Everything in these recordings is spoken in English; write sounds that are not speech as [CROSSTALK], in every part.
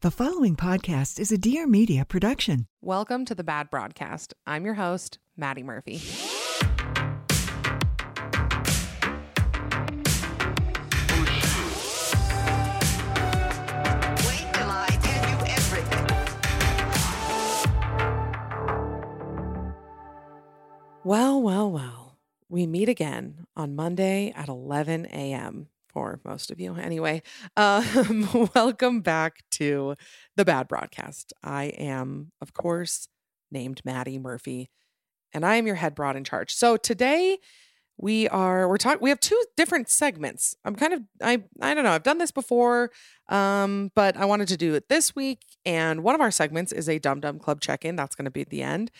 The following podcast is a Dear Media production. Welcome to the Bad Broadcast. I'm your host, Maddie Murphy. Well, well, well. We meet again on Monday at 11 a.m. for most of you. Anyway, um, [LAUGHS] welcome back to the Bad Broadcast. I am, of course, named Maddie Murphy, and I am your head broad in charge. So today we are we're talking we have two different segments. I'm kind of I I don't know, I've done this before um but I wanted to do it this week and one of our segments is a Dumb Dumb Club check-in. That's going to be the end.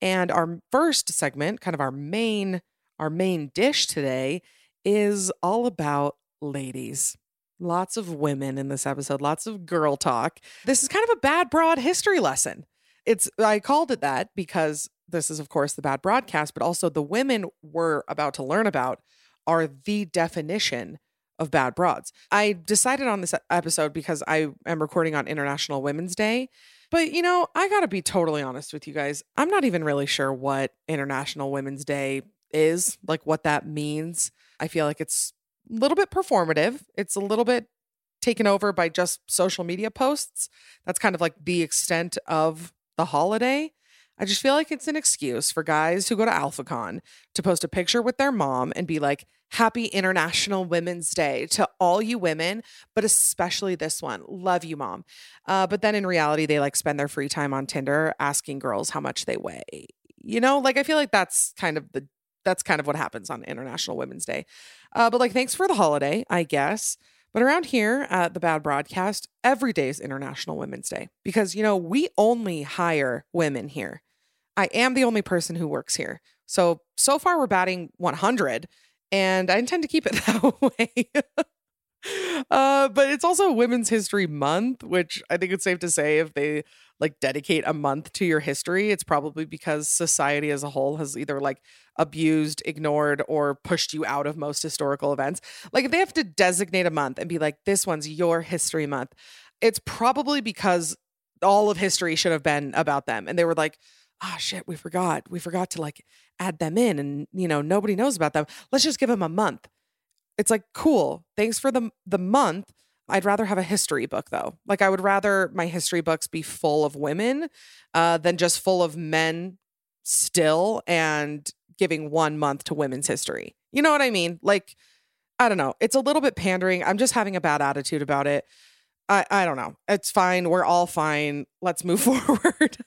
And our first segment, kind of our main our main dish today is all about ladies. Lots of women in this episode, lots of girl talk. This is kind of a bad broad history lesson. It's I called it that because this is of course the bad broadcast, but also the women we're about to learn about are the definition of bad broads. I decided on this episode because I am recording on International Women's Day. But you know, I got to be totally honest with you guys. I'm not even really sure what International Women's Day is, like what that means. I feel like it's little bit performative. It's a little bit taken over by just social media posts. That's kind of like the extent of the holiday. I just feel like it's an excuse for guys who go to AlphaCon to post a picture with their mom and be like, Happy International Women's Day to all you women, but especially this one. Love you, mom. Uh, but then in reality, they like spend their free time on Tinder asking girls how much they weigh. You know, like I feel like that's kind of the that's kind of what happens on International Women's Day. Uh, but like, thanks for the holiday, I guess. But around here at the Bad Broadcast, every day is International Women's Day because, you know, we only hire women here. I am the only person who works here. So, so far we're batting 100 and I intend to keep it [LAUGHS] that way. uh, but it's also Women's History Month, which I think it's safe to say if they like dedicate a month to your history, it's probably because society as a whole has either like abused, ignored, or pushed you out of most historical events. Like if they have to designate a month and be like, this one's your history month, it's probably because all of history should have been about them. And they were like, ah, shit, we forgot. We forgot to like add them in and, you know, nobody knows about them. Let's just give them a month. It's like, cool. Thanks for the the month. I'd rather have a history book though. Like I would rather my history books be full of women uh, than just full of men still and giving one month to women's history. You know what I mean? Like, I don't know. It's a little bit pandering. I'm just having a bad attitude about it. I, I don't know. It's fine. We're all fine. Let's move [LAUGHS] forward.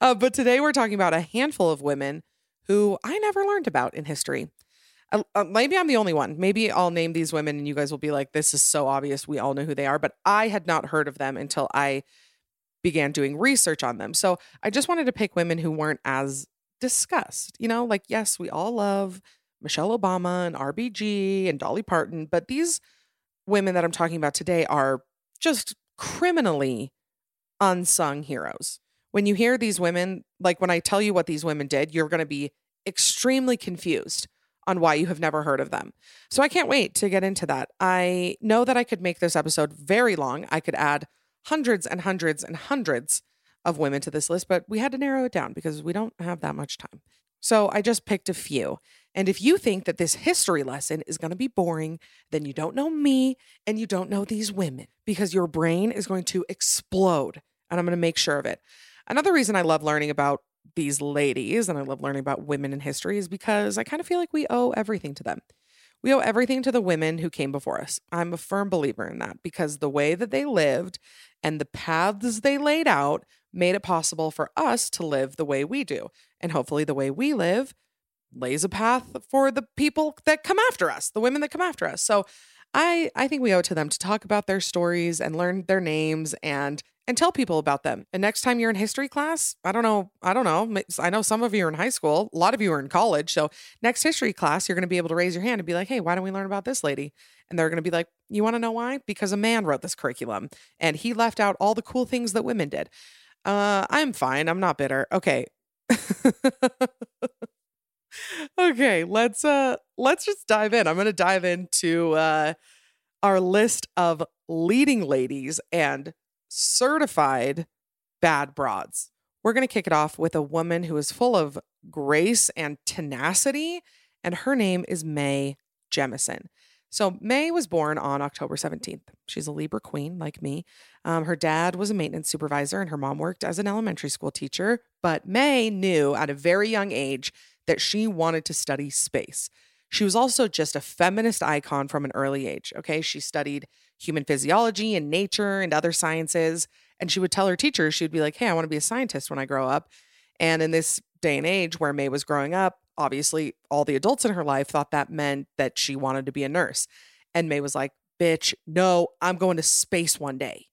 uh, but today we're talking about a handful of women who I never learned about in history. Uh, uh, maybe I'm the only one. Maybe I'll name these women and you guys will be like, this is so obvious. We all know who they are. But I had not heard of them until I began doing research on them. So I just wanted to pick women who weren't as discussed. You know, like, yes, we all love Michelle Obama and RBG and Dolly Parton, but these women that I'm talking about today are just criminally unsung heroes. When you hear these women, like when I tell you what these women did, you're going to be extremely confused on why you have never heard of them. So I can't wait to get into that. I know that I could make this episode very long. I could add hundreds and hundreds and hundreds of women to this list, but we had to narrow it down because we don't have that much time. So I just picked a few. And if you think that this history lesson is going to be boring, then you don't know me and you don't know these women because your brain is going to explode and I'm going to make sure of it. Another reason I love learning about these ladies and I love learning about women in history is because I kind of feel like we owe everything to them. We owe everything to the women who came before us. I'm a firm believer in that because the way that they lived and the paths they laid out made it possible for us to live the way we do. And hopefully, the way we live lays a path for the people that come after us, the women that come after us. So I I think we owe it to them to talk about their stories and learn their names and and tell people about them. And next time you're in history class, I don't know, I don't know. I know some of you are in high school, a lot of you are in college. So next history class, you're going to be able to raise your hand and be like, "Hey, why don't we learn about this lady?" And they're going to be like, "You want to know why? Because a man wrote this curriculum and he left out all the cool things that women did." Uh, I'm fine. I'm not bitter. Okay. [LAUGHS] okay, let's uh let's just dive in. I'm going to dive into uh our list of leading ladies and certified bad broads. We're going to kick it off with a woman who is full of grace and tenacity, and her name is Mae Jemison. So, Mae was born on October 17th. She's a Libra queen, like me. Um, her dad was a maintenance supervisor, and her mom worked as an elementary school teacher. But Mae knew at a very young age that she wanted to study space. She was also just a feminist icon from an early age. Okay. She studied human physiology and nature and other sciences. And she would tell her teachers, she would be like, Hey, I want to be a scientist when I grow up. And in this day and age where Mae was growing up, obviously all the adults in her life thought that meant that she wanted to be a nurse. And Mae was like, Bitch, no, I'm going to space one day.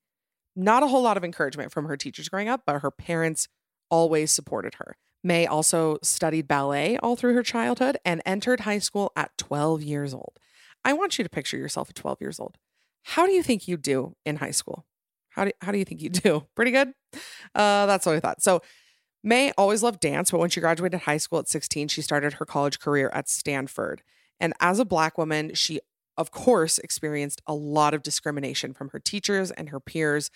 Not a whole lot of encouragement from her teachers growing up, but her parents always supported her. Mae also studied ballet all through her childhood and entered high school at 12 years old. I want you to picture yourself at 12 years old. How do you think you do in high school? How do, how do you think you [LAUGHS] do? Pretty good? Uh, that's what I thought. So, Mae always loved dance, but when she graduated high school at 16, she started her college career at Stanford. And as a Black woman, she, of course, experienced a lot of discrimination from her teachers and her peers.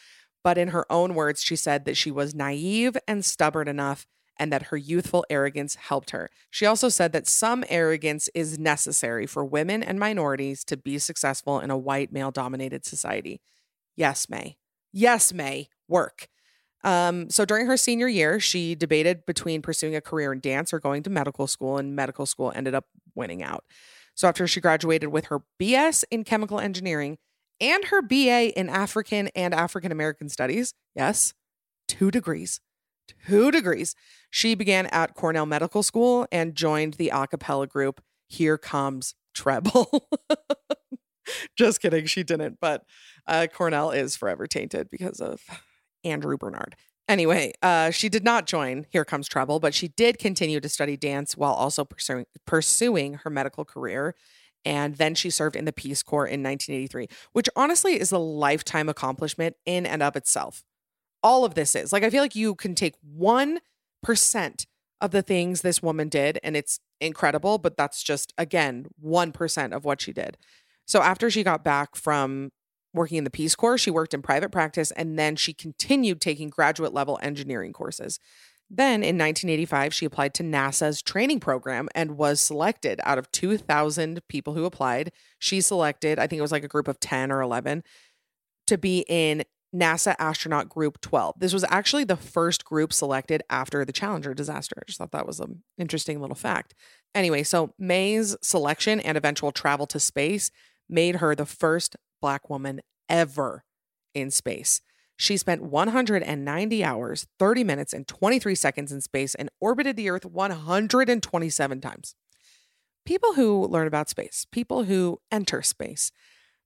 But in her own words, she said that she was naive and stubborn enough and that her youthful arrogance helped her. She also said that some arrogance is necessary for women and minorities to be successful in a white male dominated society. Yes, Mae. Yes, Mae. Work. Um, so during her senior year, she debated between pursuing a career in dance or going to medical school, and medical school ended up winning out. So after she graduated with her BS in chemical engineering and her BA in African and African American studies, yes, two degrees, two degrees, she began at Cornell Medical School and joined the a cappella group Here Comes Treble. [LAUGHS] Just kidding, she didn't, but uh, Cornell is forever tainted because of Andrew Bernard. Anyway, uh, she did not join Here Comes Treble, but she did continue to study dance while also pursuing pursuing her medical career. And then she served in the Peace Corps in 1983, which honestly is a lifetime accomplishment in and of itself. All of this is like, I feel like you can take 1% of the things this woman did, and it's incredible, but that's just, again, 1% of what she did. So after she got back from working in the Peace Corps, she worked in private practice and then she continued taking graduate level engineering courses. Then in 1985, she applied to NASA's training program and was selected out of 2,000 people who applied. She selected, I think it was like a group of 10 or 11, to be in NASA astronaut group 12. This was actually the first group selected after the Challenger disaster. I just thought that was an interesting little fact. Anyway, so Mae's selection and eventual travel to space made her the first Black woman ever in space. She spent 190 hours, 30 minutes, and 23 seconds in space and orbited the Earth 127 times. People who learn about space, people who enter space,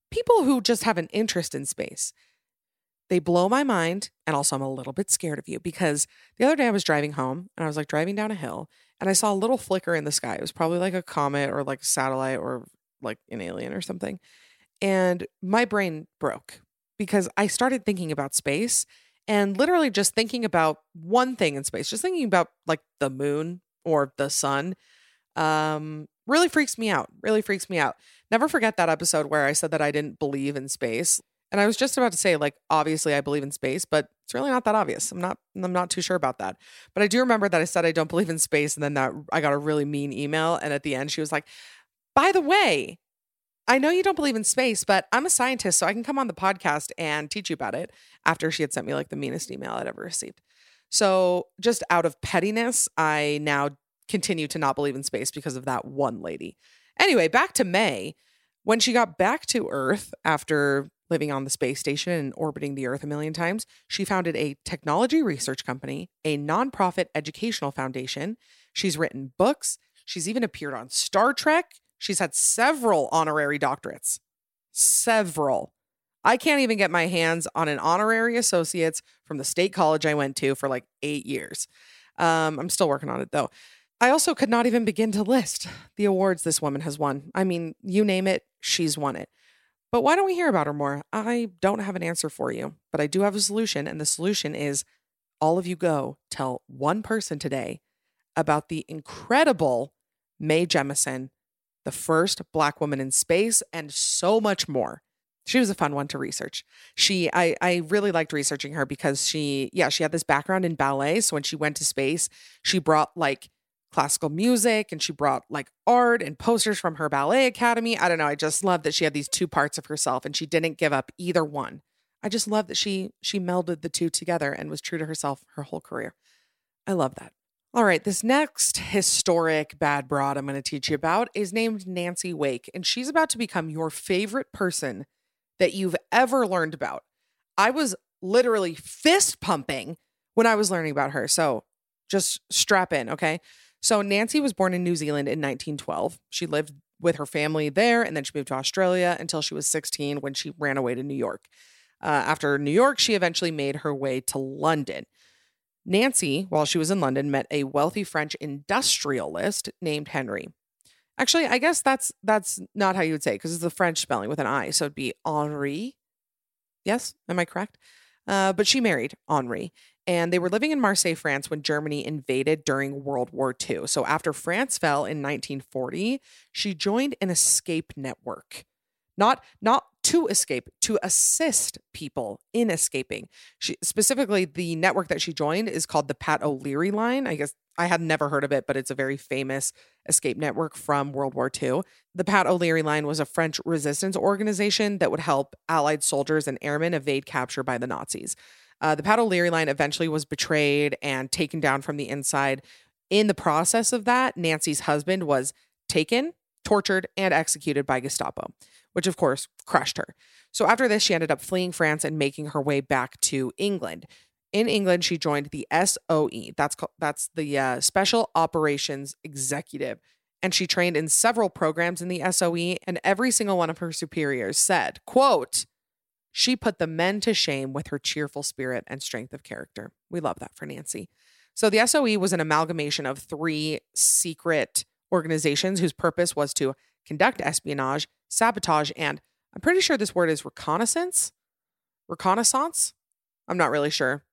people who just have an interest in space, they blow my mind. And also, I'm a little bit scared of you because the other day I was driving home and I was like driving down a hill and I saw a little flicker in the sky. It was probably like a comet or like a satellite or like an alien or something. And my brain broke because I started thinking about space and literally just thinking about one thing in space, just thinking about like the moon or the sun, um, really freaks me out. Really freaks me out. Never forget that episode where I said that I didn't believe in space. And I was just about to say, like, obviously I believe in space, but it's really not that obvious. I'm not I'm not too sure about that. But I do remember that I said I don't believe in space, and then that I got a really mean email. And at the end, she was like, by the way, I know you don't believe in space, but I'm a scientist, so I can come on the podcast and teach you about it after she had sent me like the meanest email I'd ever received. So, just out of pettiness, I now continue to not believe in space because of that one lady. Anyway, back to Mae. When she got back to Earth after living on the space station and orbiting the Earth a million times, she founded a technology research company, a nonprofit educational foundation. She's written books. She's even appeared on Star Trek. She's had several honorary doctorates. Several. I can't even get my hands on an honorary associate's from the state college I went to for like eight years. Um, I'm still working on it though. I also could not even begin to list the awards this woman has won. I mean, you name it, she's won it. But why don't we hear about her more? I don't have an answer for you, but I do have a solution. And the solution is all of you go tell one person today about the incredible Mae Jemison, the first Black woman in space, and so much more. She was a fun one to research. She, I, I really liked researching her because she, yeah, she had this background in ballet. So when she went to space, she brought like classical music and she brought like art and posters from her ballet academy. I don't know. I just love that she had these two parts of herself and she didn't give up either one. I just love that she she melded the two together and was true to herself her whole career. I love that. All right, this next historic bad broad I'm going to teach you about is named Nancy Wake, and she's about to become your favorite person that you've ever learned about. I was literally fist pumping when I was learning about her. So just strap in, okay? So Nancy was born in New Zealand in 1912. She lived with her family there and then she moved to Australia until she was 16 when she ran away to New York. Uh, after New York, she eventually made her way to London. Nancy, while she was in London, met a wealthy French industrialist named Henry. Actually, I guess that's that's not how you would say because it, it's the French spelling with an I, so it'd be Henri. Yes, am I correct? Uh, but she married Henri, and they were living in Marseille, France, when Germany invaded during World War II. So after France fell in 1940, she joined an escape network. Not not to escape, to assist people in escaping. She specifically the network that she joined is called the Pat O'Leary line. I guess I had never heard of it, but it's a very famous escape network from World War II. The Pat O'Leary line was a French resistance organization that would help Allied soldiers and airmen evade capture by the Nazis. Uh, the Pat O'Leary line eventually was betrayed and taken down from the inside. In the process of that, Nancy's husband was taken, tortured, and executed by Gestapo, which of course crushed her. So after this, she ended up fleeing France and making her way back to England. In England, she joined the SOE. That's called, that's the uh, Special Operations Executive, and she trained in several programs in the SOE. And every single one of her superiors said, "quote she put the men to shame with her cheerful spirit and strength of character. We love that for Nancy. So the SOE was an amalgamation of three secret organizations whose purpose was to conduct espionage, sabotage, and I'm pretty sure this word is reconnaissance. Reconnaissance? I'm not really sure.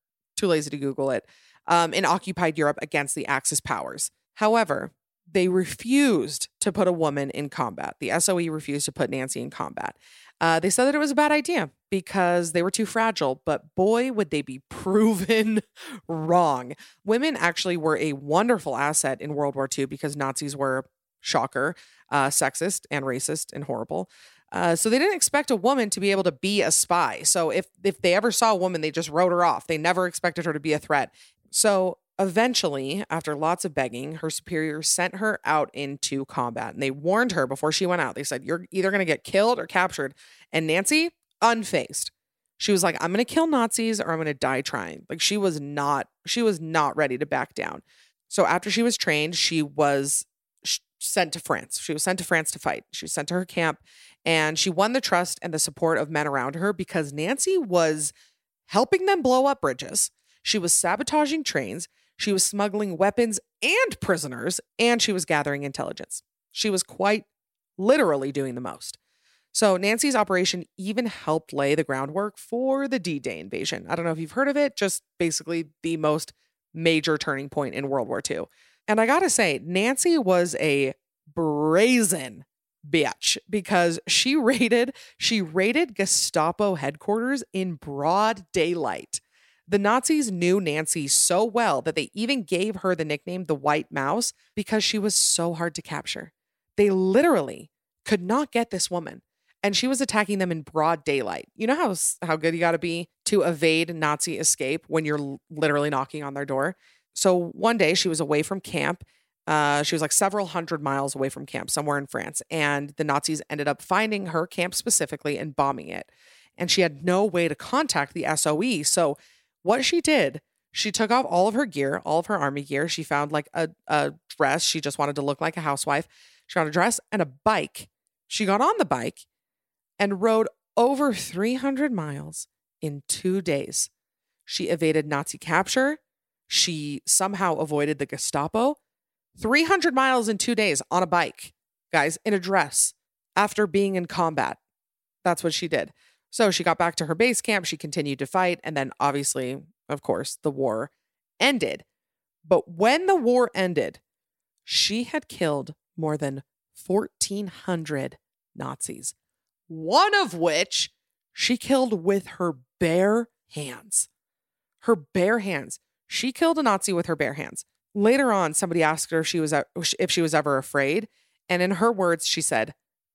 Too lazy to Google it. Um, in occupied Europe against the Axis powers. However, they refused to put a woman in combat. The SOE refused to put Nancy in combat. Uh, they said that it was a bad idea because they were too fragile, but boy, would they be [LAUGHS] proven wrong. Women actually were a wonderful asset in World War II because Nazis were, shocker, uh, sexist and racist and horrible. Uh, so they didn't expect a woman to be able to be a spy. So if if they ever saw a woman, they just wrote her off. They never expected her to be a threat. So Eventually, after lots of begging, her superiors sent her out into combat and they warned her before she went out. They said, You're either going to get killed or captured. And Nancy, unfazed, she was like, I'm going to kill Nazis or I'm going to die trying. Like she was not, she was not ready to back down. So after she was trained, she was sent to France. She was sent to France to fight. She was sent to her camp and she won the trust and the support of men around her because Nancy was helping them blow up bridges. She was sabotaging trains. She was smuggling weapons and prisoners, and she was gathering intelligence. She was quite literally doing the most. So, Nancy's operation even helped lay the groundwork for the D Day invasion. I don't know if you've heard of it, just basically the most major turning point in World War II. And I gotta say, Nancy was a brazen bitch because she [LAUGHS] raided she raided Gestapo headquarters in broad daylight. The Nazis knew Nancy so well that they even gave her the nickname the White Mouse because she was so hard to capture. They literally could not get this woman. And she was attacking them in broad daylight. You know how how good you got to be to evade Nazi escape when you're literally knocking on their door. So one day she was away from camp. Uh, she was like several hundred miles away from camp, somewhere in France, and the Nazis ended up finding her camp specifically and bombing it. And she had no way to contact the SOE. So what she did, she took off all of her gear, all of her army gear. She found like a, a dress. She just wanted to look like a housewife. She found a dress and a bike. She got on the bike and rode over 300 miles in two days. She evaded Nazi capture. She somehow avoided the Gestapo. 300 miles in two days on a bike, guys, in a dress after being in combat. That's what she did. So she got back to her base camp. She continued to fight. And then, obviously, of course, the war ended. But when the war ended, she had killed more than 1,400 Nazis, one of which she killed with her bare hands. Her bare hands. She killed a Nazi with her bare hands. Later on, somebody asked her if she was if she was ever afraid, and in her words, she said,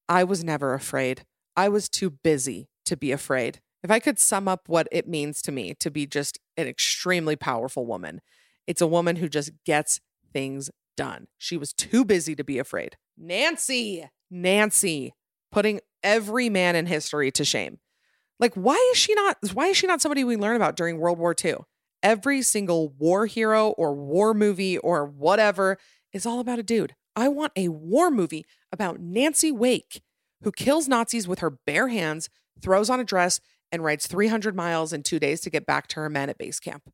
"I was never afraid. I was too busy to be afraid." If I could sum up what it means to me to be just an extremely powerful woman, it's a woman who just gets things done. She was too busy to be afraid. Nancy, Nancy, putting every man in history to shame. Like, why is she not? Why is she not somebody we learn about during World War II? Every single war hero or war movie or whatever is all about a dude. I want a war movie about Nancy Wake, who kills Nazis with her bare hands, throws on a dress, and rides 300 miles in two days to get back to her men at base camp.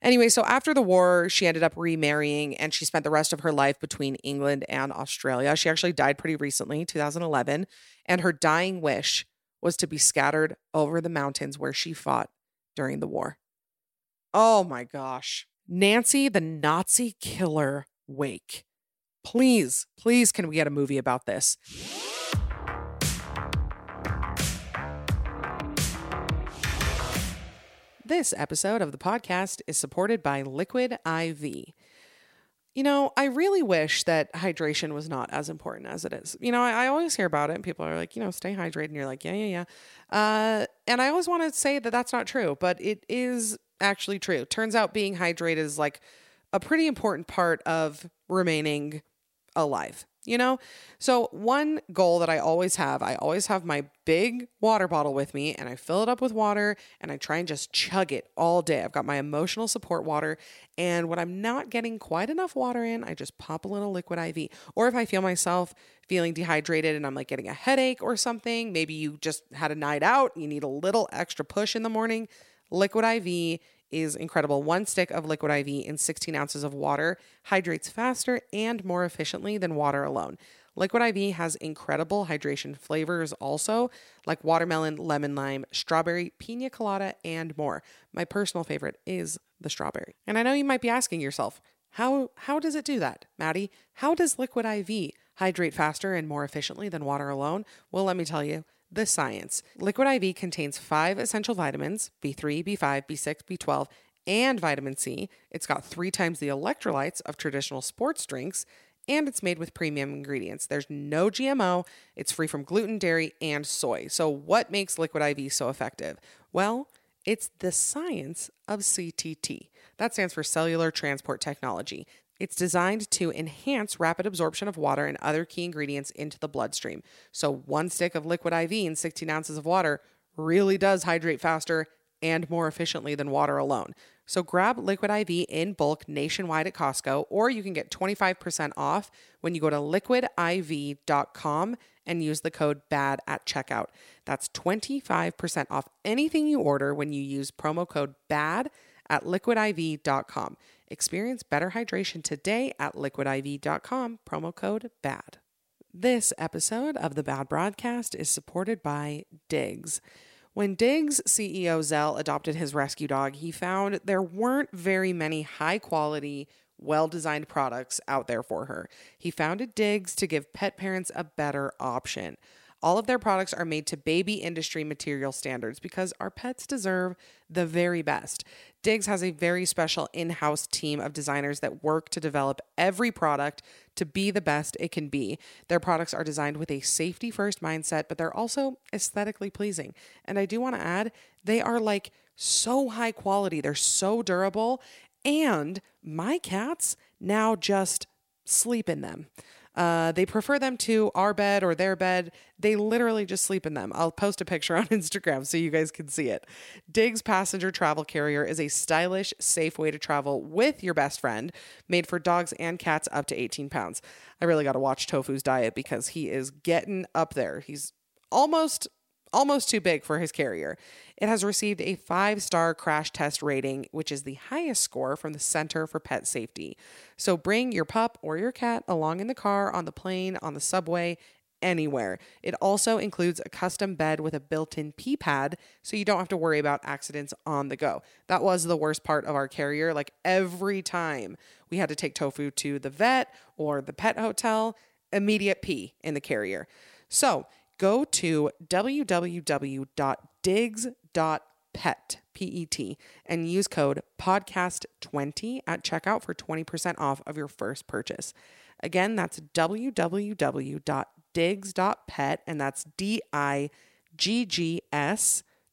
Anyway, so after the war, she ended up remarrying and she spent the rest of her life between England and Australia. She actually died pretty recently, 2011, and her dying wish was to be scattered over the mountains where she fought during the war. Oh my gosh. Nancy, the Nazi killer Wake. Please, please, can we get a movie about this? This episode of the podcast is supported by Liquid IV. You know, I really wish that hydration was not as important as it is. You know, I, I always hear about it, and people are like, you know, stay hydrated, and you're like, yeah, yeah, yeah. Uh, and I always want to say that that's not true, but it is actually true. Turns out being hydrated is like a pretty important part of remaining alive, you know? So, one goal that I always have, I always have my big water bottle with me and I fill it up with water and I try and just chug it all day. I've got my emotional support water. And when I'm not getting quite enough water in, I just pop a little liquid IV. Or if I feel myself feeling dehydrated and I'm like getting a headache or something, maybe you just had a night out, you need a little extra push in the morning, liquid IV is incredible. One stick of liquid IV in 16 ounces of water hydrates faster and more efficiently than water alone. Liquid IV has incredible hydration flavors also, like watermelon, lemon lime, strawberry, pina colada, and more. My personal favorite is the strawberry. And I know you might be asking yourself, how how does it do that, Maddie? How does liquid IV hydrate faster and more efficiently than water alone? Well, let me tell you the science. Liquid IV contains five essential vitamins B3, B5, B6, B12, and vitamin C. It's got three times the electrolytes of traditional sports drinks, and it's made with premium ingredients. There's no GMO, it's free from gluten, dairy, and soy. So, what makes Liquid IV so effective? Well, it's the science of CTT. That stands for Cellular Transport Technology. It's designed to enhance rapid absorption of water and other key ingredients into the bloodstream. So, one stick of liquid IV in 16 ounces of water really does hydrate faster and more efficiently than water alone. So, grab liquid IV in bulk nationwide at Costco, or you can get 25% off when you go to liquidiv.com and use the code BAD at checkout. That's 25% off anything you order when you use promo code BAD at liquidiv.com. Experience better hydration today at liquidiv.com, promo code BAD. This episode of the Bad Broadcast is supported by Diggs. When Diggs CEO Zell adopted his rescue dog, he found there weren't very many high quality, well designed products out there for her. He founded Diggs to give pet parents a better option. All of their products are made to baby industry material standards because our pets deserve the very best. Diggs has a very special in house team of designers that work to develop every product to be the best it can be. Their products are designed with a safety first mindset, but they're also aesthetically pleasing. And I do want to add, they are like so high quality, they're so durable. And my cats now just sleep in them. Uh, they prefer them to our bed or their bed. They literally just sleep in them. I'll post a picture [LAUGHS] on Instagram so you guys can see it. Diggs Passenger Travel Carrier is a stylish, safe way to travel with your best friend, made for dogs and cats up to 18 pounds. I really got to watch Tofu's diet because he is getting up there. He's almost almost too big for his carrier. It has received a five star crash test rating, which is the highest score from the Center for Pet Safety. So bring your pup or your cat along in the car, on the plane, on the subway, anywhere. It also includes a custom bed with a built in pee pad, so you don't have to worry about accidents on the go. That was the worst part of our carrier. Like every time we had to take Tofu to the vet or the pet hotel, immediate pee in the carrier. So go to www.diggs.pet, P-E-T, and use code podcast20 at checkout for 20% off of your first purchase. Again, that's www.diggs.pet, and that's D-I-G-G-S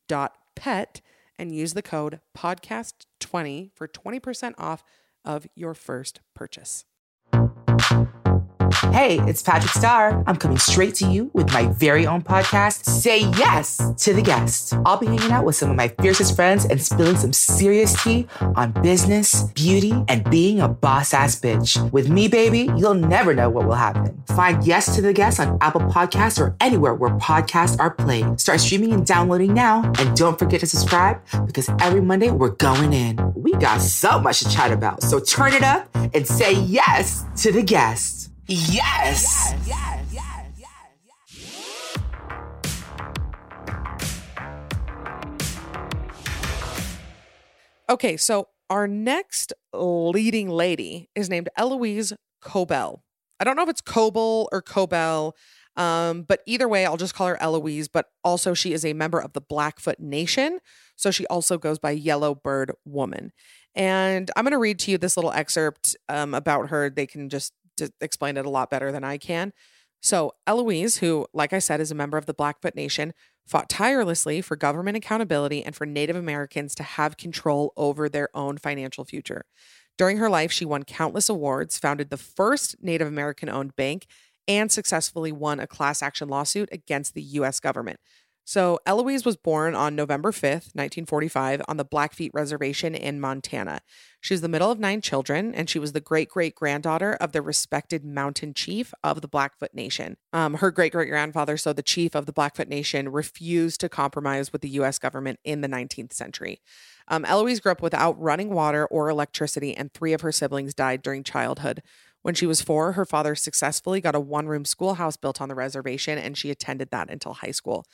dot pet, and use the code podcast20 for 20% off of your first purchase. Hey, it's Patrick Starr. I'm coming straight to you with my very own podcast, Say Yes to the Guest. I'll be hanging out with some of my fiercest friends and spilling some serious tea on business, beauty, and being a boss ass bitch. With me, baby, you'll never know what will happen. Find Yes to the Guest on Apple Podcasts or anywhere where podcasts are played. Start streaming and downloading now. And don't forget to subscribe because every Monday we're going in. We got so much to chat about. So turn it up and say yes to the guest. Yes. Okay, so our next leading lady is named Eloise Cobell. I don't know if it's Cobel or Cobell, um, but either way, I'll just call her Eloise. But also, she is a member of the Blackfoot Nation. So she also goes by Yellow Bird Woman. And I'm going to read to you this little excerpt um, about her. They can just to explain it a lot better than I can. So, Eloise, who, like I said, is a member of the Blackfoot Nation, fought tirelessly for government accountability and for Native Americans to have control over their own financial future. During her life, she won countless awards, founded the first Native American owned bank, and successfully won a class action lawsuit against the US government. So, Eloise was born on November 5th, 1945, on the Blackfeet Reservation in Montana. She was the middle of nine children, and she was the great great granddaughter of the respected mountain chief of the Blackfoot Nation. Um, her great great grandfather, so the chief of the Blackfoot Nation, refused to compromise with the US government in the 19th century. Um, Eloise grew up without running water or electricity, and three of her siblings died during childhood. When she was four, her father successfully got a one room schoolhouse built on the reservation, and she attended that until high school.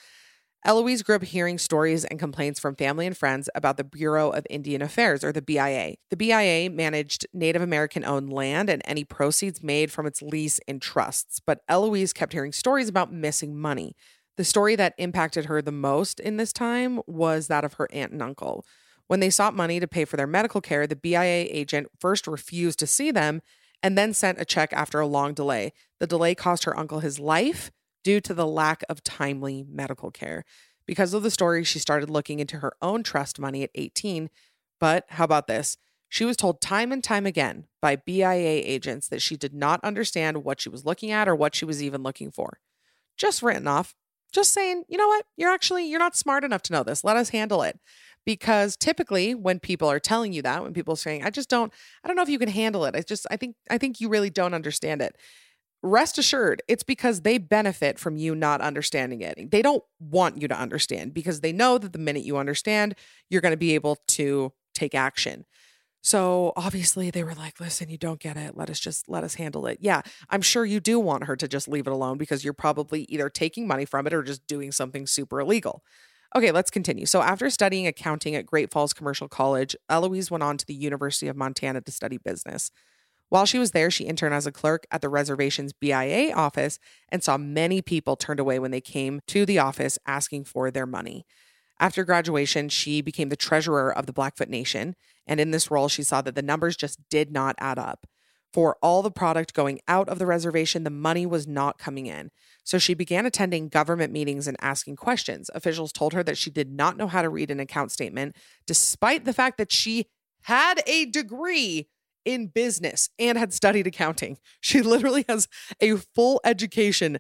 Eloise grew up hearing stories and complaints from family and friends about the Bureau of Indian Affairs, or the BIA. The BIA managed Native American owned land and any proceeds made from its lease in trusts, but Eloise kept hearing stories about missing money. The story that impacted her the most in this time was that of her aunt and uncle. When they sought money to pay for their medical care, the BIA agent first refused to see them and then sent a check after a long delay. The delay cost her uncle his life due to the lack of timely medical care. Because of the story, she started looking into her own trust money at 18. But how about this? She was told time and time again by BIA agents that she did not understand what she was looking at or what she was even looking for. Just written off. Just saying, you know what? You're actually you're not smart enough to know this. Let us handle it. Because typically when people are telling you that, when people are saying, I just don't I don't know if you can handle it. I just I think I think you really don't understand it rest assured, it's because they benefit from you not understanding it. They don't want you to understand because they know that the minute you understand, you're going to be able to take action. So obviously they were like, listen, you don't get it. Let us just let us handle it. Yeah, I'm sure you do want her to just leave it alone because you're probably either taking money from it or just doing something super illegal. Okay, let's continue. So, after studying accounting at Great Falls Commercial College, Eloise went on to the University of Montana to study business. While she was there, she interned as a clerk at the reservation's BIA office and saw many people turned away when they came to the office asking for their money. After graduation, she became the treasurer of the Blackfoot Nation. And in this role, she saw that the numbers just did not add up. For all the product going out of the reservation, the money was not coming in. So she began attending government meetings and asking questions. Officials told her that she did not know how to read an account statement, despite the fact that she had a degree in business and had studied accounting. [LAUGHS] She literally has a full education.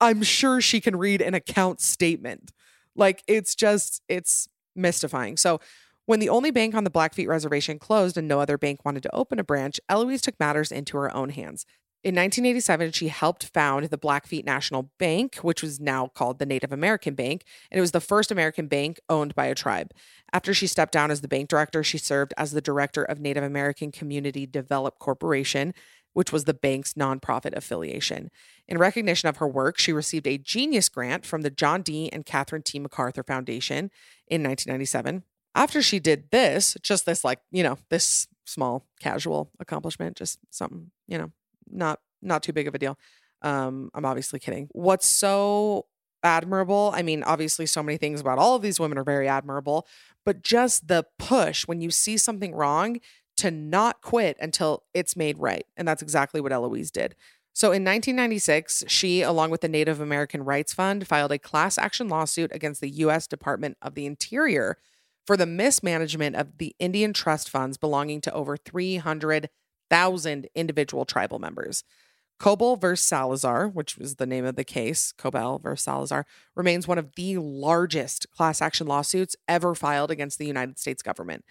I'm sure she can read an account statement. Like it's just, it's mystifying. So when the only bank on the Blackfeet reservation closed and no other bank wanted to open a branch, Eloise took matters into her own hands. In 1987, she helped found the Blackfeet National Bank, which was now called the Native American Bank, and it was the first American bank owned by a tribe. After she stepped down as the bank director, she served as the director of Native American Community Develop Corporation, which was the bank's nonprofit affiliation. In recognition of her work, she received a Genius Grant from the John D. and Catherine T. MacArthur Foundation in 1997. After she did this, just this, like, you know, this small casual accomplishment, just something, you know, not not too big of a deal. Um, I'm obviously kidding. What's so admirable? I mean, obviously, so many things about all of these women are very admirable, but just the push when you see something wrong to not quit until it's made right. And that's exactly what Eloise did. So in 1996, she, along with the Native American Rights Fund, filed a class action lawsuit against the U.S. Department of the Interior for the mismanagement of the Indian trust funds belonging to over 300,000 individual tribal members. Cobell versus Salazar, which was the name of the case, Cobell versus Salazar, remains one of the largest class action lawsuits ever filed against the United States government.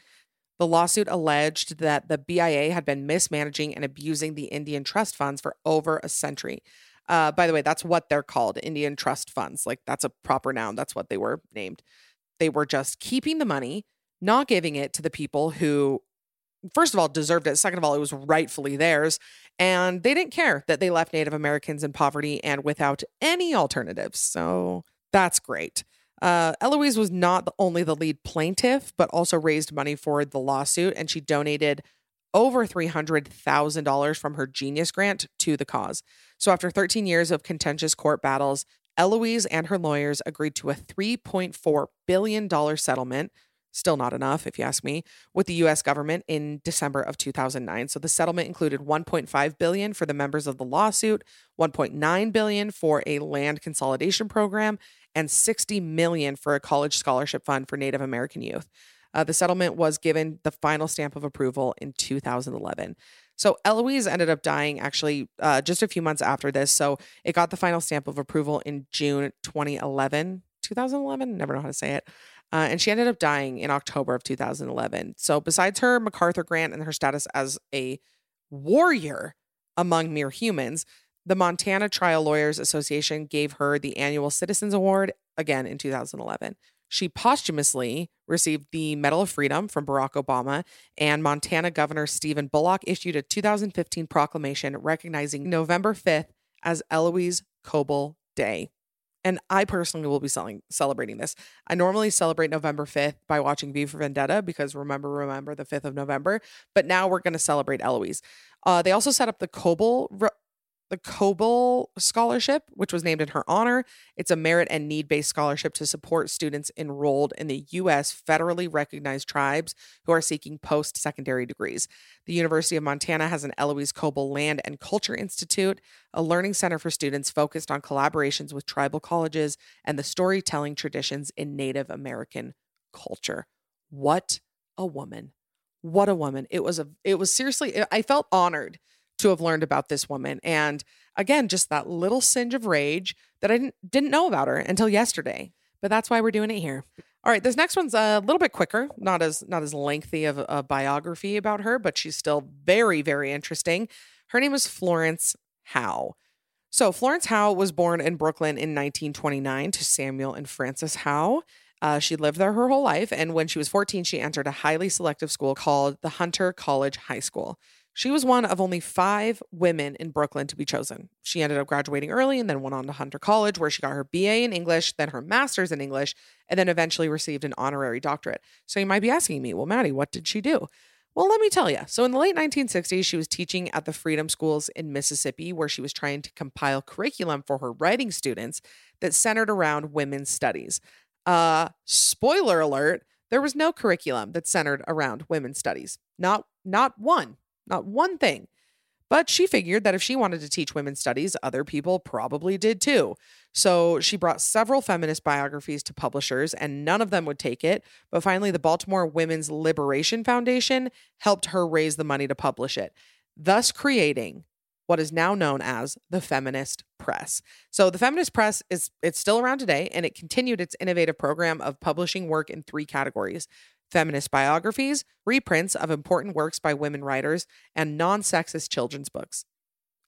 The lawsuit alleged that the BIA had been mismanaging and abusing the Indian trust funds for over a century. Uh, by the way, that's what they're called Indian trust funds. Like, that's a proper noun. That's what they were named. They were just keeping the money, not giving it to the people who, first of all, deserved it. Second of all, it was rightfully theirs. And they didn't care that they left Native Americans in poverty and without any alternatives. So that's great. Uh, Eloise was not only the lead plaintiff, but also raised money for the lawsuit, and she donated over $300,000 from her Genius Grant to the cause. So, after 13 years of contentious court battles, Eloise and her lawyers agreed to a $3.4 billion settlement. Still not enough, if you ask me, with the U.S. government in December of 2009. So the settlement included 1.5 billion for the members of the lawsuit, 1.9 billion for a land consolidation program, and 60 million for a college scholarship fund for Native American youth. Uh, the settlement was given the final stamp of approval in 2011. So Eloise ended up dying actually uh, just a few months after this. So it got the final stamp of approval in June 2011. 2011? Never know how to say it. Uh, and she ended up dying in October of 2011. So besides her MacArthur grant and her status as a warrior among mere humans, the Montana Trial Lawyers Association gave her the annual Citizens Award again in 2011. She posthumously received the Medal of Freedom from Barack Obama, and Montana Governor Stephen Bullock issued a 2015 proclamation recognizing November 5th as Eloise Cobell Day. And I personally will be selling, celebrating this. I normally celebrate November 5th by watching V for Vendetta because remember, remember the 5th of November. But now we're going to celebrate Eloise. Uh, they also set up the Cobell the Cobell Scholarship, which was named in her honor. It's a merit and need based scholarship to support students enrolled in the U.S. federally recognized tribes who are seeking post secondary degrees. The University of Montana has an Eloise Cobell Land and Culture Institute, a learning center for students focused on collaborations with tribal colleges and the storytelling traditions in Native American culture. What a woman. What a woman. It was a it was seriously I felt honored to have learned about this woman. And again, just that little singe of rage that I didn't, didn't know about her until yesterday. But that's why we're doing it here. All right, this next one's a little bit quicker, not as not as lengthy of a biography about her, but she's still very very interesting. Her name is Florence Howe. So Florence Howe was born in Brooklyn in 1929 to Samuel and Frances Howe. Uh, she lived there her whole life, and when she was 14, she entered a highly selective school called the Hunter College High School. She was one of only five women in Brooklyn to be chosen. She ended up graduating early and then went on to Hunter College, where she got her BA in English, then her master's in English, and then eventually received an honorary doctorate. So you might be asking me, well, Maddie, what did she do? Well, let me tell you. So, in the late 1960s, she was teaching at the Freedom Schools in Mississippi, where she was trying to compile curriculum for her writing students that centered around women's studies. Uh, spoiler alert, there was no curriculum that centered around women's studies. Not not one. Not one thing. But she figured that if she wanted to teach women's studies, other people probably did too. So she brought several feminist biographies to publishers, and none of them would take it. But finally, the Baltimore Women's Liberation Foundation helped her raise the money to publish it, thus creating what is now known as the feminist press. So the feminist press is it's still around today and it continued its innovative program of publishing work in three categories: feminist biographies, reprints of important works by women writers, and non-sexist children's books.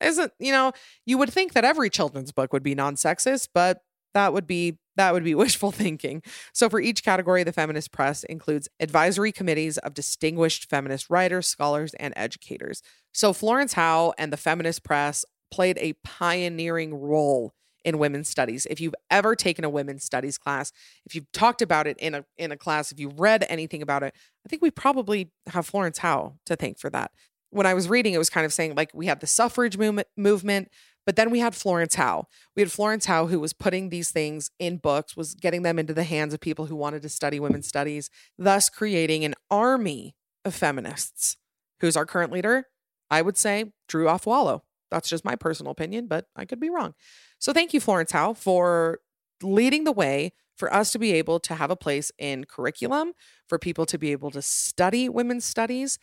Isn't, you know, you would think that every children's book would be non-sexist, but that would be that would be [LAUGHS] wishful thinking. So for each category, the feminist press includes advisory committees of distinguished feminist writers, scholars, and educators. So Florence Howe and the feminist press played a pioneering role in women's studies. If you've ever taken a women's studies class, if you've talked about it in a in a class, if you've read anything about it, I think we probably have Florence Howe to thank for that. When I was reading, it was kind of saying like we had the suffrage movement, movement, but then we had Florence Howe. We had Florence Howe who was putting these things in books, was getting them into the hands of people who wanted to study women's studies, thus creating an army of feminists. Who's our current leader? I would say Drew Afualo. That's just my personal opinion, but I could be wrong. So thank you, Florence Howe, for leading the way for us to be able to have a place in curriculum, for people to be able to study women's studies,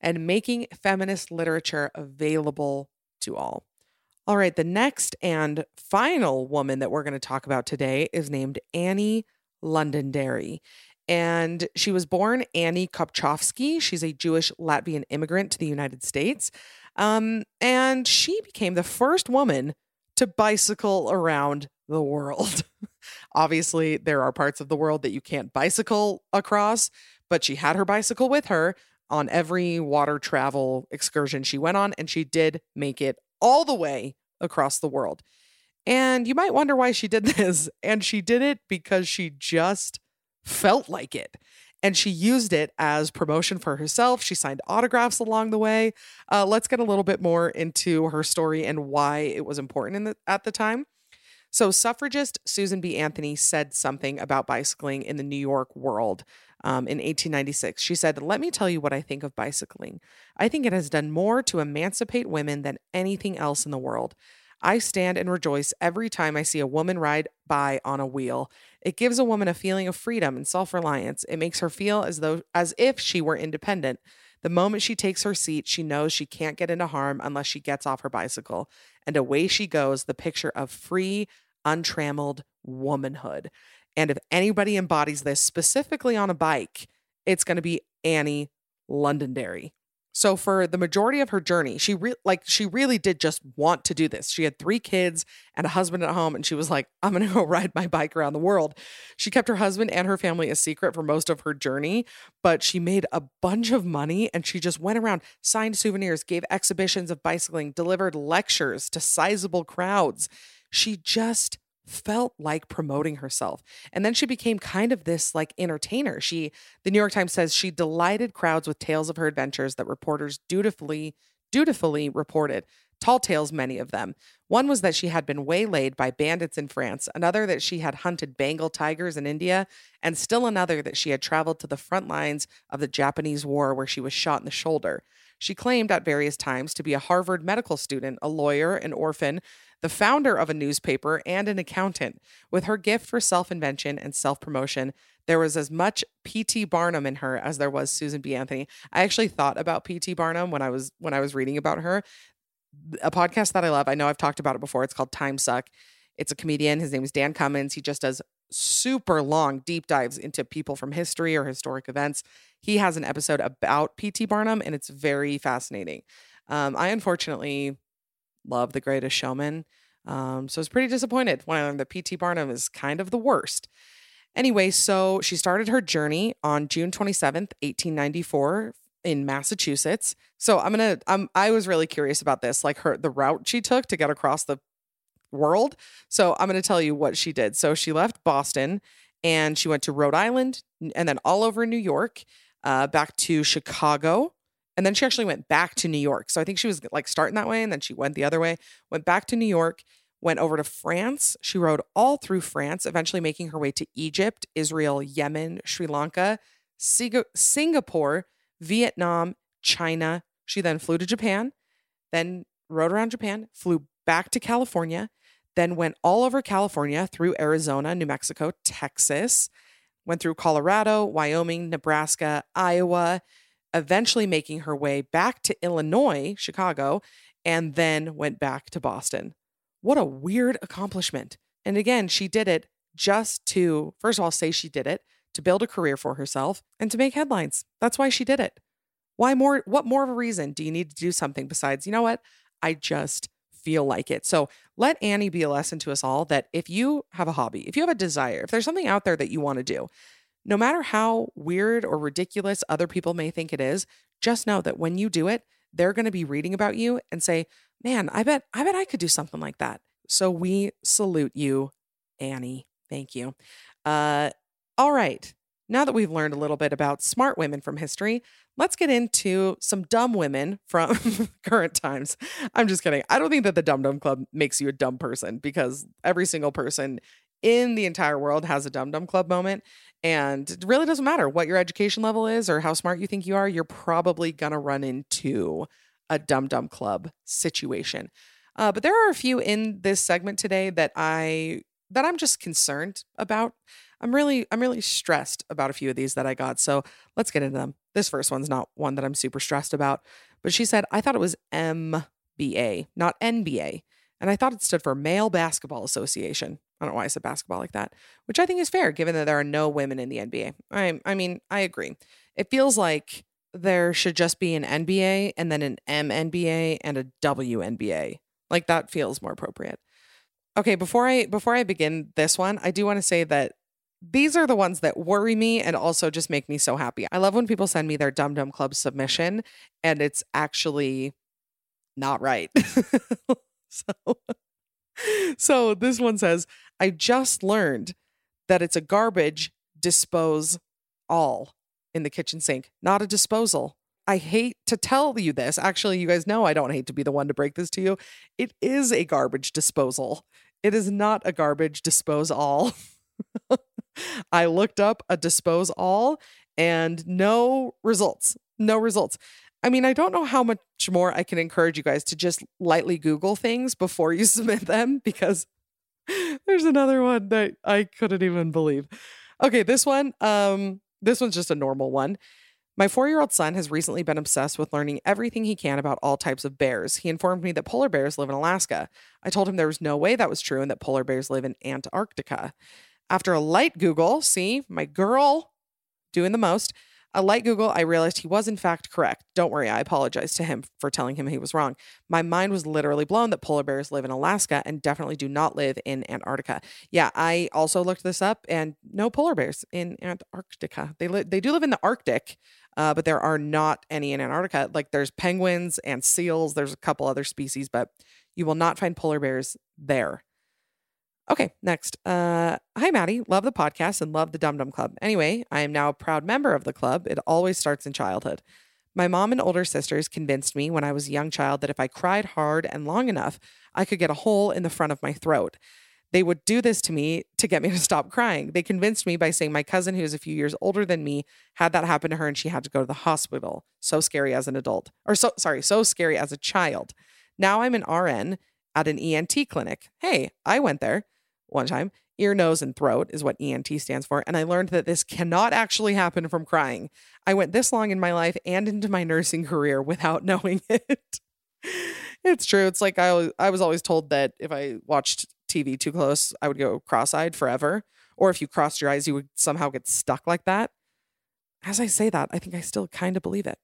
and making feminist literature available to all. All right, the next and final woman that we're going to talk about today is named Annie Londonderry. And she was born Annie Kopchovsky. She's a Jewish Latvian immigrant to the United States. Um, and she became the first woman to bicycle around the world. [LAUGHS] Obviously, there are parts of the world that you can't bicycle across, but she had her bicycle with her on every water travel excursion she went on, and she did make it all the way across the world. And you might wonder why she did [LAUGHS] this. And she did it because she just felt like it. And she used it as promotion for herself. She signed autographs along the way. Uh, let's get a little bit more into her story and why it was important the, at the time. So, suffragist Susan B. Anthony said something about bicycling in the New York World um, in 1896. She said, Let me tell you what I think of bicycling. I think it has done more to emancipate women than anything else in the world. I stand and rejoice every time I see a woman ride by on a wheel. It gives a woman a feeling of freedom and self-reliance. It makes her feel as though as if she were independent. The moment she takes her seat, she knows she can't get into harm unless she gets off her bicycle. And away she goes, the picture of free, untrammeled womanhood. And if anybody embodies this specifically on a bike, it's going to be Annie Londonderry. So for the majority of her journey, she re- like she really did just want to do this. She had 3 kids and a husband at home and she was like, I'm going [LAUGHS] to go ride my bike around the world. She kept her husband and her family a secret for most of her journey, but she made a bunch of money and she just went around, signed souvenirs, gave exhibitions of bicycling, delivered lectures to sizable crowds. She just felt like promoting herself. And then she became kind of this like entertainer. She the New York Times says she delighted crowds with tales of her adventures that reporters dutifully dutifully reported. Tall tales many of them. One was that she had been waylaid by bandits in France, another that she had hunted Bengal tigers in India, and still another that she had traveled to the front lines of the Japanese war where she was shot in the shoulder. She claimed at various times to be a Harvard medical student, a lawyer, an orphan, the founder of a newspaper, and an accountant. With her gift for self invention and self promotion, there was as much P.T. Barnum in her as there was Susan B. Anthony. I actually thought about P.T. Barnum when I was when I was reading about her. A podcast that I love. I know I've talked about it before. It's called Time Suck. It's a comedian. His name is Dan Cummins. He just does super long deep dives into people from history or historic events. He has an episode about P.T. Barnum, and it's very fascinating. Um, I unfortunately love The Greatest Showman. Um, so I was pretty disappointed when I learned that P.T. Barnum is kind of the worst. Anyway, so she started her journey on June 27th, 1894 in Massachusetts. So I'm going to I'm I was really curious about this, like her the route she took to get across the world. So I'm going to tell you what she did. So she left Boston and she went to Rhode Island and then all over New York, uh, back to Chicago, And then she actually went back to New York. So I think she was like starting that way and then she went the other way, went back to New York, went over to France. She rode all through France, eventually making her way to Egypt, Israel, Yemen, Sri Lanka, Sing- Singapore, Vietnam, China. She then flew to Japan, then rode around Japan, flew back to California, then went all over California through Arizona, New Mexico, Texas, went through Colorado, Wyoming, Nebraska, Iowa, eventually making her way back to Illinois, Chicago, and then went back to Boston. What a weird accomplishment. And again, she did it just to, first of all, say she did it, to build a career for herself, and to make headlines. That's why she did it. Why more? What more of a reason do you need to do something besides, you know what? I just feel like it. So let Annie be a lesson to us all that if you have a hobby, if you have a desire, if there's something out there that you want to do, no matter how weird or ridiculous other people may think it is, just know that when you do it, they're going to be reading about you and say, "Man, I bet I bet I could do something like that." So we salute you, Annie. Thank you. Uh, all right. Now that we've learned a little bit about smart women from history, let's get into some dumb women from [LAUGHS] current times. I'm just kidding. I don't think that the Dumb Dum Club makes you a dumb person because every single person in the entire world has a Dumb Dumb Club moment. And it really doesn't matter what your education level is or how smart you think you are, you're probably going to run into a Dumb Dumb Club situation. Uh, but there are a few in this segment today that I that I'm just concerned about. I'm really I'm really stressed about a few of these that I got. So let's get into them. This first one's not one that I'm super stressed about, but she said I thought it was MBA, not NBA, and I thought it stood for Male Basketball Association. I don't know why I said basketball like that, which I think is fair given that there are no women in the NBA. I I mean, I agree. It feels like there should just be an NBA and then an MNBA and a WNBA. Like that feels more appropriate. Okay, before I before I begin this one, I do want to say that these are the ones that worry me and also just make me so happy. I love when people send me their Dumb Dumb Club submission and it's actually not right. [LAUGHS] so, [LAUGHS] so this one says, I just learned that it's a garbage dispose all in the kitchen sink, not a disposal. I hate to tell you this. Actually, you guys know I don't hate to be the one to break this to you. It is a garbage disposal. It is not a garbage dispose all. [LAUGHS] I looked up a dispose all and no results. No results. I mean, I don't know how much more I can encourage you guys to just lightly Google things before you [LAUGHS] submit them because there's another one that I couldn't even believe. Okay, this one, um, this one's just a normal one. My four year old son has recently been obsessed with learning everything he can about all types of bears. He informed me that polar bears live in Alaska. I told him there was no way that was true and that polar bears live in Antarctica. After a light Google, see, my girl doing the most, a light Google, I realized he was in fact correct. Don't worry, I apologize to him for telling him he was wrong. My mind was literally blown that polar bears live in Alaska and definitely do not live in Antarctica. Yeah, I also looked this up and no polar bears in Antarctica. They li- they do live in the Arctic, uh, but there are not any in Antarctica. Like there's penguins and seals. There's a couple other species, but you will not find polar bears there. Okay, next. Uh, hi, Maddie. Love the podcast and love the Dumb Dumb Club. Anyway, I am now a proud member of the club. It always starts in childhood. My mom and older sisters convinced me when I was a young child that if I cried hard and long enough, I could get a hole in the front of my throat. They would do this to me to get me to [LAUGHS] stop crying. They convinced me by saying my cousin, who's a few years older than me, had that happen to her and she had to go to the hospital. So scary as an adult, or so sorry, so scary as a child. Now I'm an RN at an ENT clinic. Hey, I went there one time. Ear, nose, and throat is what ENT stands for. And I learned that this cannot actually happen from crying. I went this long in my life and into my nursing career without [LAUGHS] knowing it. it's true. It's like I, I was always told that if I watched TV too close, I would go cross eyed forever. Or if you crossed your eyes, you would somehow get stuck like that. As I say that, I think I still kind of believe it.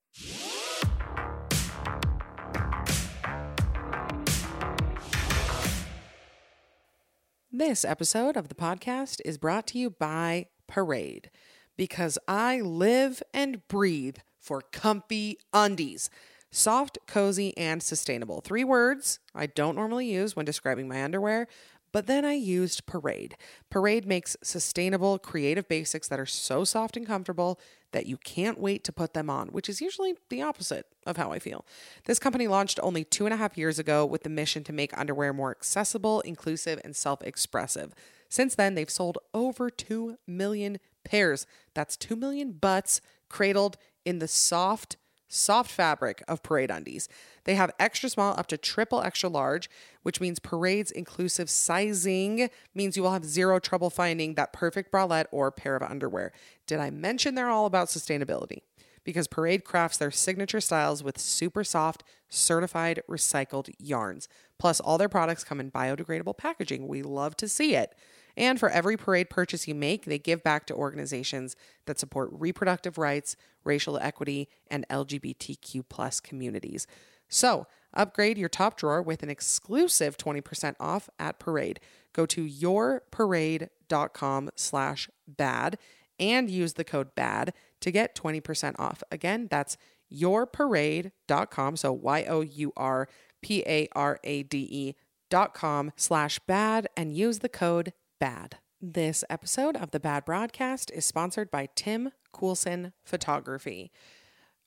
This episode of the podcast is brought to you by Parade because I live and breathe for comfy undies. Soft, cozy, and sustainable. Three words I don't normally use when describing my underwear, But then I used Parade. Parade makes sustainable, creative basics that are so soft and comfortable that you can't wait to put them on, which is usually the opposite of how I feel. This company launched only two and a half years ago with the mission to make underwear more accessible, inclusive, and self expressive. Since then, they've sold over 2 million pairs. That's 2 million butts cradled in the soft, soft fabric of Parade undies. They have extra small up to triple extra large, which means Parade's inclusive sizing means you will have zero trouble finding that perfect bralette or pair of underwear. Did I mention they're all about sustainability? Because Parade crafts their signature styles with super soft, certified recycled yarns. Plus, all their products come in biodegradable packaging. We love to see it. And for every parade purchase you make, they give back to organizations that support reproductive rights, racial equity, and LGBTQ plus communities. So upgrade your top drawer with an exclusive 20% off at Parade. Go to yourparade.com slash bad and use the code BAD to get 20% off. Again, that's yourparade.com. So Y O U R P A R A D E dot com slash bad and use the code BAD. This episode of the Bad Broadcast is sponsored by Tim Coulson Photography.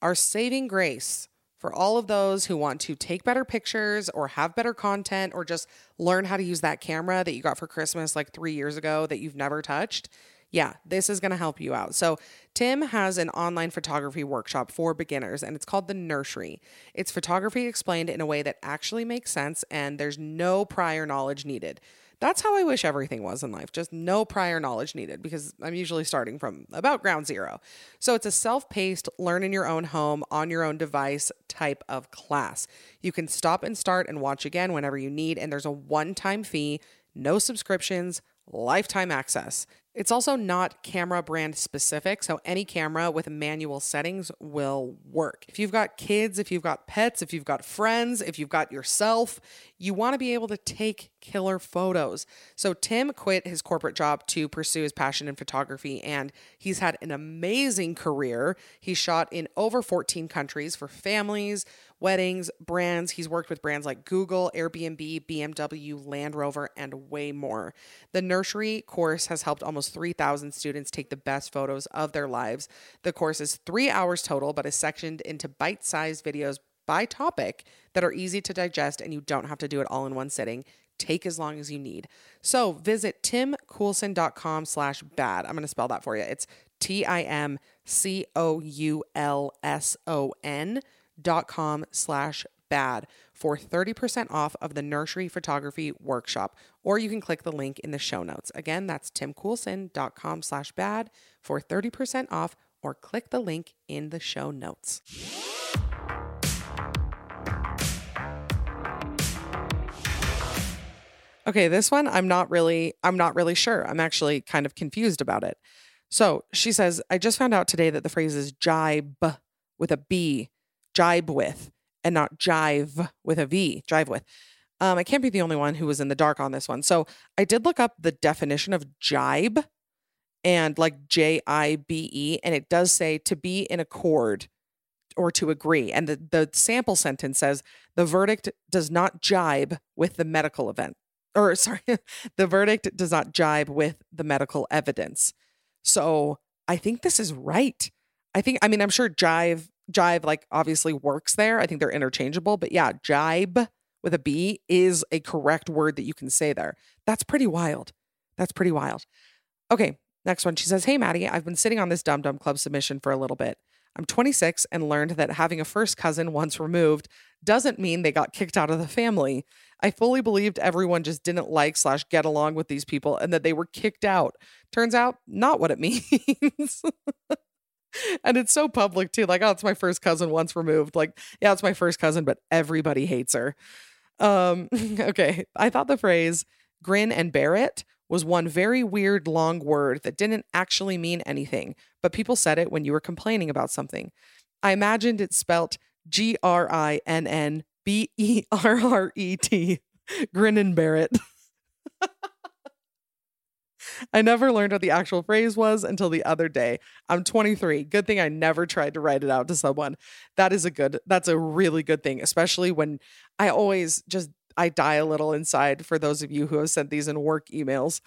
Our saving grace for all of those who want to take better pictures or have better content or just learn how to use that camera that you got for Christmas like three years ago that you've never touched. Yeah, this is going to help you out. So, Tim has an online photography workshop for beginners and it's called The Nursery. It's photography explained in a way that actually makes sense and there's no prior knowledge needed. That's how I wish everything was in life. Just no prior knowledge needed because I'm usually starting from about ground zero. So it's a self paced, learn in your own home, on your own device type of class. You can stop and start and watch again whenever you need, and there's a one time fee, no subscriptions, lifetime access. It's also not camera brand specific, so any camera with manual settings will work. If you've got kids, if you've got pets, if you've got friends, if you've got yourself, you want to be able to take killer photos. So Tim quit his corporate job to pursue his passion in photography and he's had an amazing career. He shot in over 14 countries for families, weddings, brands. He's worked with brands like Google, Airbnb, BMW, Land Rover, and way more. The nursery course has helped almost 3,000 students take the best photos of their lives. The course is three hours total, but is sectioned into bite sized videos by topic that are easy to digest and you don't have to do it all in one sitting take as long as you need. So visit timcoulson.com slash bad. I'm going to spell that for you. It's t-i-m-c-o-u-l-s-o-n dot com slash bad for 30% off of the nursery photography workshop. Or you can click the link in the show notes. Again that's timcoulson.com slash bad for 30% off or click the link in the show notes Okay, this one I'm not really I'm not really sure. I'm actually kind of confused about it. So, she says, "I just found out today that the phrase is jibe with a b, jibe with, and not jive with a v, jive with." Um, I can't be the only one who was in the dark on this one. So, I did look up the definition of jibe and like J I B E and it does say to be in accord or to agree. And the, the sample sentence says the verdict does not jibe with the medical event or [LAUGHS] sorry, the verdict does not jibe with the medical evidence. So I think this is right. I think, I mean, I'm sure jive, jive like obviously works there. I think they're interchangeable, but yeah, jibe with a B is a correct word that you can say there. That's pretty wild. That's pretty wild. Okay, next one. She says, Hey, Maddie, I've been sitting on this Dumb Dumb Club submission for a little bit. I'm 26 and learned that having a first cousin once removed doesn't mean they got kicked out of the family. I fully believed everyone just didn't like slash get along with these people and that they were kicked out. Turns out, not what it [LAUGHS] means. and it's so public too. Like, oh, it's my first cousin once removed. Like, yeah, it's my first cousin, but everybody hates her. Um, [LAUGHS] okay. I thought the phrase grin and bear it was one very weird long word that didn't actually mean anything, but people said it when you were complaining about something. I imagined it spelt G R I N N B E R R E T, [LAUGHS] grin and bear it. [LAUGHS] I never learned what the actual phrase was until the other day. I'm 23. Good thing I never tried to write it out to someone. That is a good, that's a really good thing, especially when I always just, I die a little inside for those of you who have sent these in work emails.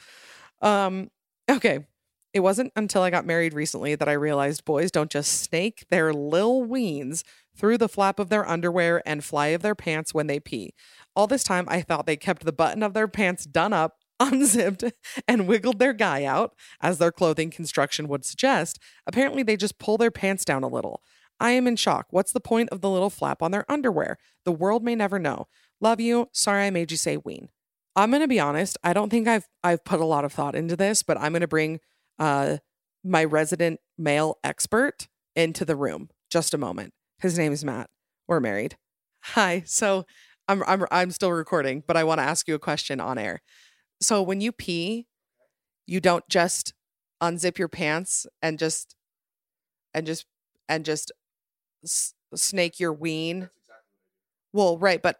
Um, okay. It wasn't until I got married recently that I realized boys don't just snake their lil weens through the flap of their underwear and fly of their pants when they pee. All this time, I thought they kept the button of their pants done up, [LAUGHS] unzipped, and wiggled their guy out, as their clothing construction would suggest. Apparently, they just pull their pants down a little. I am in shock. What's the point of the little flap on their underwear? The world may never know. Love you. Sorry I made you say ween. I'm going to be honest. I don't think I've I've put a lot of thought into this, but I'm going to bring uh my resident male expert into the room. Just a moment. His name is Matt. We're married. Hi. So I'm I'm I'm still recording, but I want to ask you a question on air. So when you pee, you don't just unzip your pants and just and just and just s- snake your ween. Well, right, but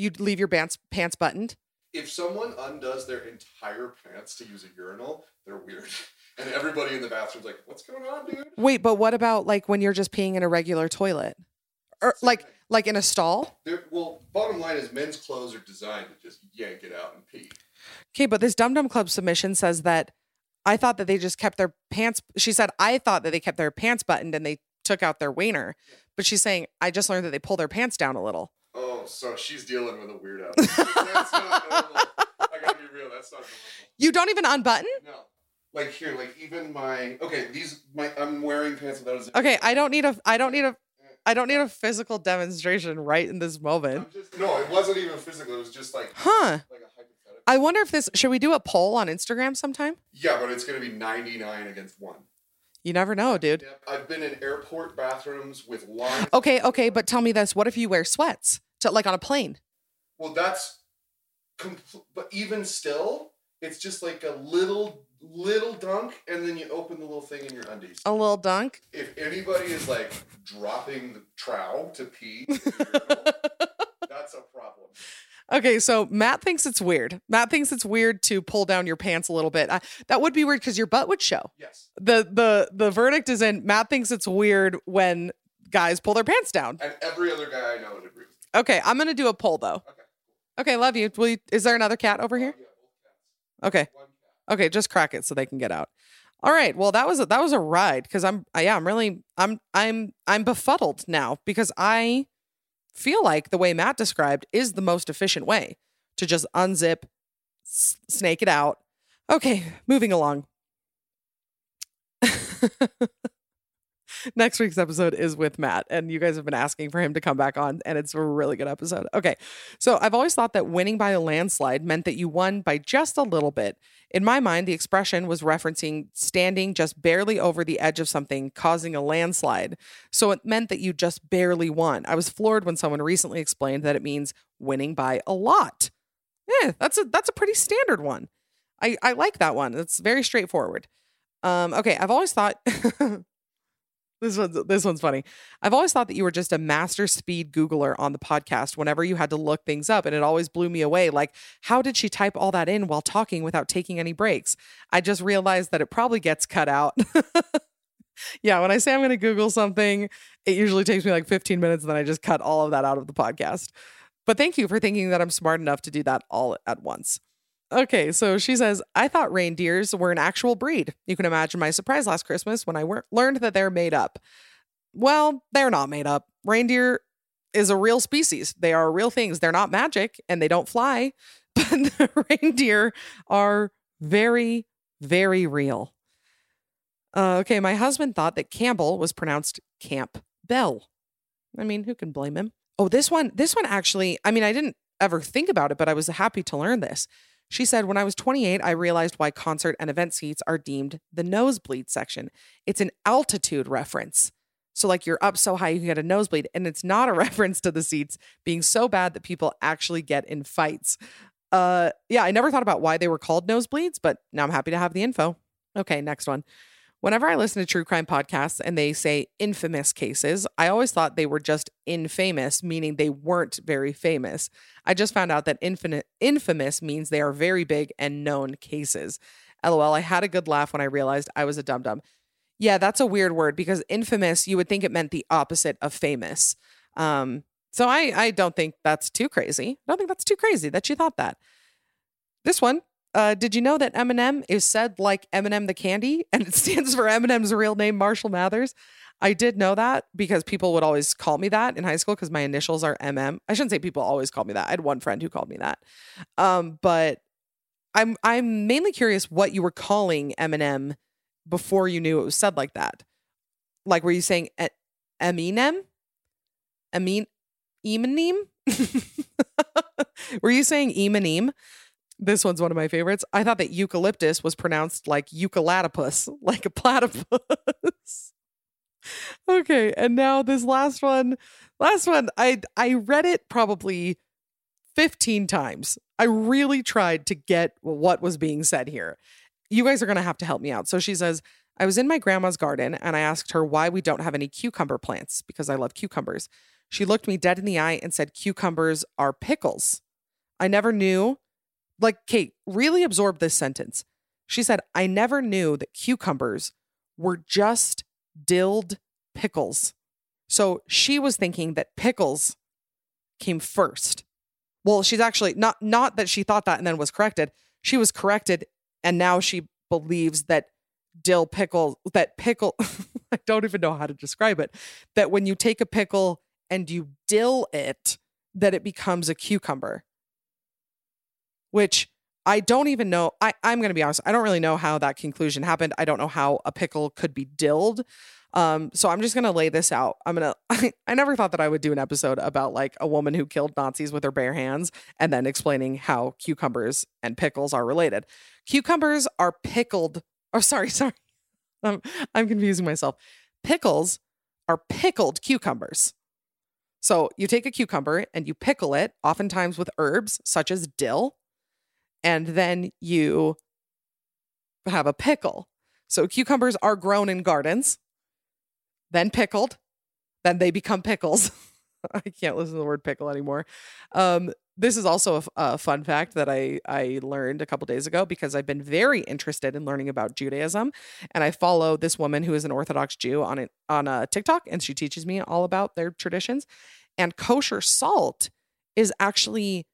you leave your pants pants buttoned. if someone undoes their entire pants to use a urinal, they're weird. [LAUGHS] And everybody in the bathroom's like, "What's going on, dude?" Wait, but what about like when you're just peeing in a regular toilet, er, or like like in a stall? They're, well, bottom line is men's clothes are designed to just yank it out and pee. Okay, but this Dumb Dumb Club submission says that I thought that they just kept their pants. She said I thought that they kept their pants buttoned and they took out their wiener, but she's saying I just learned that they pull their pants down a little. Oh, so she's dealing with a weirdo. [LAUGHS] that's not normal. I gotta be real. That's not normal. You don't even unbutton? No. Like here, like even my okay, these my I'm wearing pants without a. Okay, I don't need a I don't need a I don't need a physical demonstration right in this moment. Just, no, it wasn't even physical. It was just like Huh. like a hypothetical. I wonder if this should we do a poll on Instagram sometime? yeah, but it's gonna be 99 against one. You never know, dude. I've been in airport bathrooms with lines. Okay, okay, but tell me this. What if you wear sweats? To like on a plane? Well, that's, compl- but even still, it's just like a little, little dunk, and then you open the little thing in your undies. A little dunk? If anybody is like dropping the trowel to pee, in the urinal, that's a problem. Okay, so Matt thinks it's weird. Matt thinks it's weird to pull down your pants a little bit. I, that would be weird because your butt would show. Yes, The the the verdict is in. Matt thinks it's weird when guys pull their pants down. and every other guy I know would agree with. Okay, I'm gonna do a poll though. Okay. Okay, love you. Will you is there another cat over oh, here? Yeah, both cats. Okay. One cat. Okay, just crack it so they can get out. All right. Well, that was a, that was a ride because I'm I, yeah I'm really I'm I'm I'm befuddled now because I feel like the way Matt described is the most efficient way to just unzip, s- snake it out. Okay, moving along. [LAUGHS] Next week's episode is with Matt, and you guys have been asking for him to come back on, and it's a really good episode. Okay, so I've always thought that winning by a landslide meant that you won by just a little bit. In my mind, the expression was referencing standing just barely over the edge of something, causing a landslide. So it meant that you just barely won. I was floored when someone recently explained that it means winning by a lot. Yeah, that's a that's a pretty standard one. I I like that one. It's very straightforward. Um, okay, I've always thought [LAUGHS] this one's this one's funny. I've always thought that you were just a master speed Googler on the podcast whenever you had to look things up, and it always blew me away. Like, how did she type all that in while talking without taking any breaks? I just realized that it probably gets cut out. [LAUGHS] yeah, when I say I'm going to Google something, it usually takes me like 15 minutes, and then I just cut all of that out of the podcast. But thank you for thinking that I'm smart enough to do that all at once. Okay, so she says, I thought reindeers were an actual breed. You can imagine my surprise last Christmas when I learned that they're made up. Well, they're not made up. Reindeer is a real species. They are real things. They're not magic and they don't fly, [LAUGHS] but the reindeer are very, very real. Uh, okay, my husband thought that Campbell was pronounced Camp Bell. I mean, who can blame him? Oh, this one, this one actually, I mean, I didn't ever think about it, but I was happy to learn this. She said, When I was 28, I realized why concert and event seats are deemed the nosebleed section. It's an altitude reference. So, like, you're up so high you can get a nosebleed. And it's not a [LAUGHS] reference to the seats being so bad that people actually get in fights. Uh, yeah, I never thought about why they were called nosebleeds, but now I'm happy to have the info. Okay, next one. Whenever I listen to true crime podcasts and they say infamous cases, I always thought they were just infamous, meaning they weren't very famous. I just found out that infinite, infamous means they are very big and known cases. LOL, I had a good laugh when I realized I was a dum dum. Yeah, that's a weird word because infamous, you would think it meant the opposite of famous. Um, So I I don't think that's too crazy. I don't think that's too crazy that you thought that. This one, uh, did you know that Eminem is said like M&M the candy, [LAUGHS] and it stands for Eminem's real name, Marshall Mathers? I did know that because people would always call me that in high school because my initials are MM. I shouldn't say people always call me that. I had one friend who called me that. Um, but I'm I'm mainly curious what you were calling Eminem before you knew it was said like that. Like, were you saying Eminem? Emin Emanim? [LAUGHS] were you saying Emanim? This one's one of my favorites. I thought that eucalyptus was pronounced like eucalyptus, [LAUGHS] like a platypus. [LAUGHS] okay, and now this last one. Last one, I I read it probably 15 times. I really tried to get what was being said here. You guys are going to have to help me out. So she says, I was in my grandma's garden and I asked her why we don't have any cucumber plants because I love cucumbers. She looked me dead in the eye and said, Cucumbers are pickles. I never knew. Like, Kate, really absorb this sentence. She said, I never knew that cucumbers were just dilled pickles. So she was thinking that pickles came first. Well, she's actually not not that she thought that and then was corrected. She was corrected and now she believes that dill pickle that pickle [LAUGHS] I don't even know how to describe it. That when you take a pickle and you dill it, that it becomes a cucumber. Which I don't even know. I, I'm going to be honest. I don't really know how that conclusion happened. I don't know how a pickle could be dilled. Um, so I'm just gonna lay this out. I'm gonna. I, [LAUGHS] I never thought that I would do an episode about like a woman who killed Nazis with her bare hands and then explaining how cucumbers and pickles are related. Cucumbers are pickled. Oh, sorry, [LAUGHS] sorry. I'm I'm confusing myself. Pickles are pickled cucumbers. So you take a cucumber and you pickle it, oftentimes with herbs such as dill, and then you have a pickle. So cucumbers are grown in gardens then pickled, then they become pickles. [LAUGHS] I can't listen to the word pickle anymore. Um, this is also a fun fact that I I learned a couple days ago because I've been very interested in learning about Judaism, and I follow this woman who is an Orthodox Jew on it on a TikTok, and she teaches me all about their traditions. And kosher salt is actually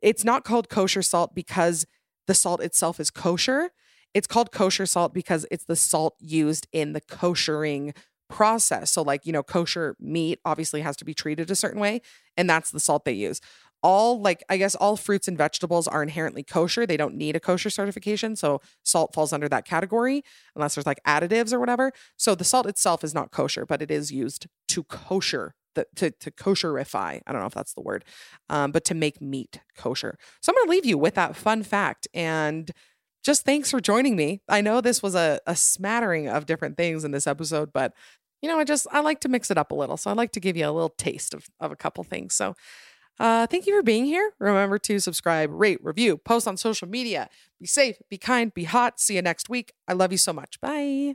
it's not called kosher salt because the salt itself is kosher. It's called kosher salt because it's the salt used in the koshering process. So, like, you know, kosher meat obviously has to be treated a certain way, and that's the salt they use. All, like, I guess all fruits and vegetables are inherently kosher. They don't need a kosher certification. So, salt falls under that category unless there's like additives or whatever. So, the salt itself is not kosher, but it is used to kosher. The, to, to kosherify, I don't know if that's the word, um, but to make meat kosher. So I'm going to leave you with that fun fact. And just thanks for joining me. I know this was a, a smattering of different things in this episode, but you know, I just I like to mix it up a little. So I like to give you a little taste of, of a couple things. So uh, thank you for being here. Remember to subscribe, rate, review, post on social media. Be safe, be kind, be hot. See you next week. I love you so much. Bye.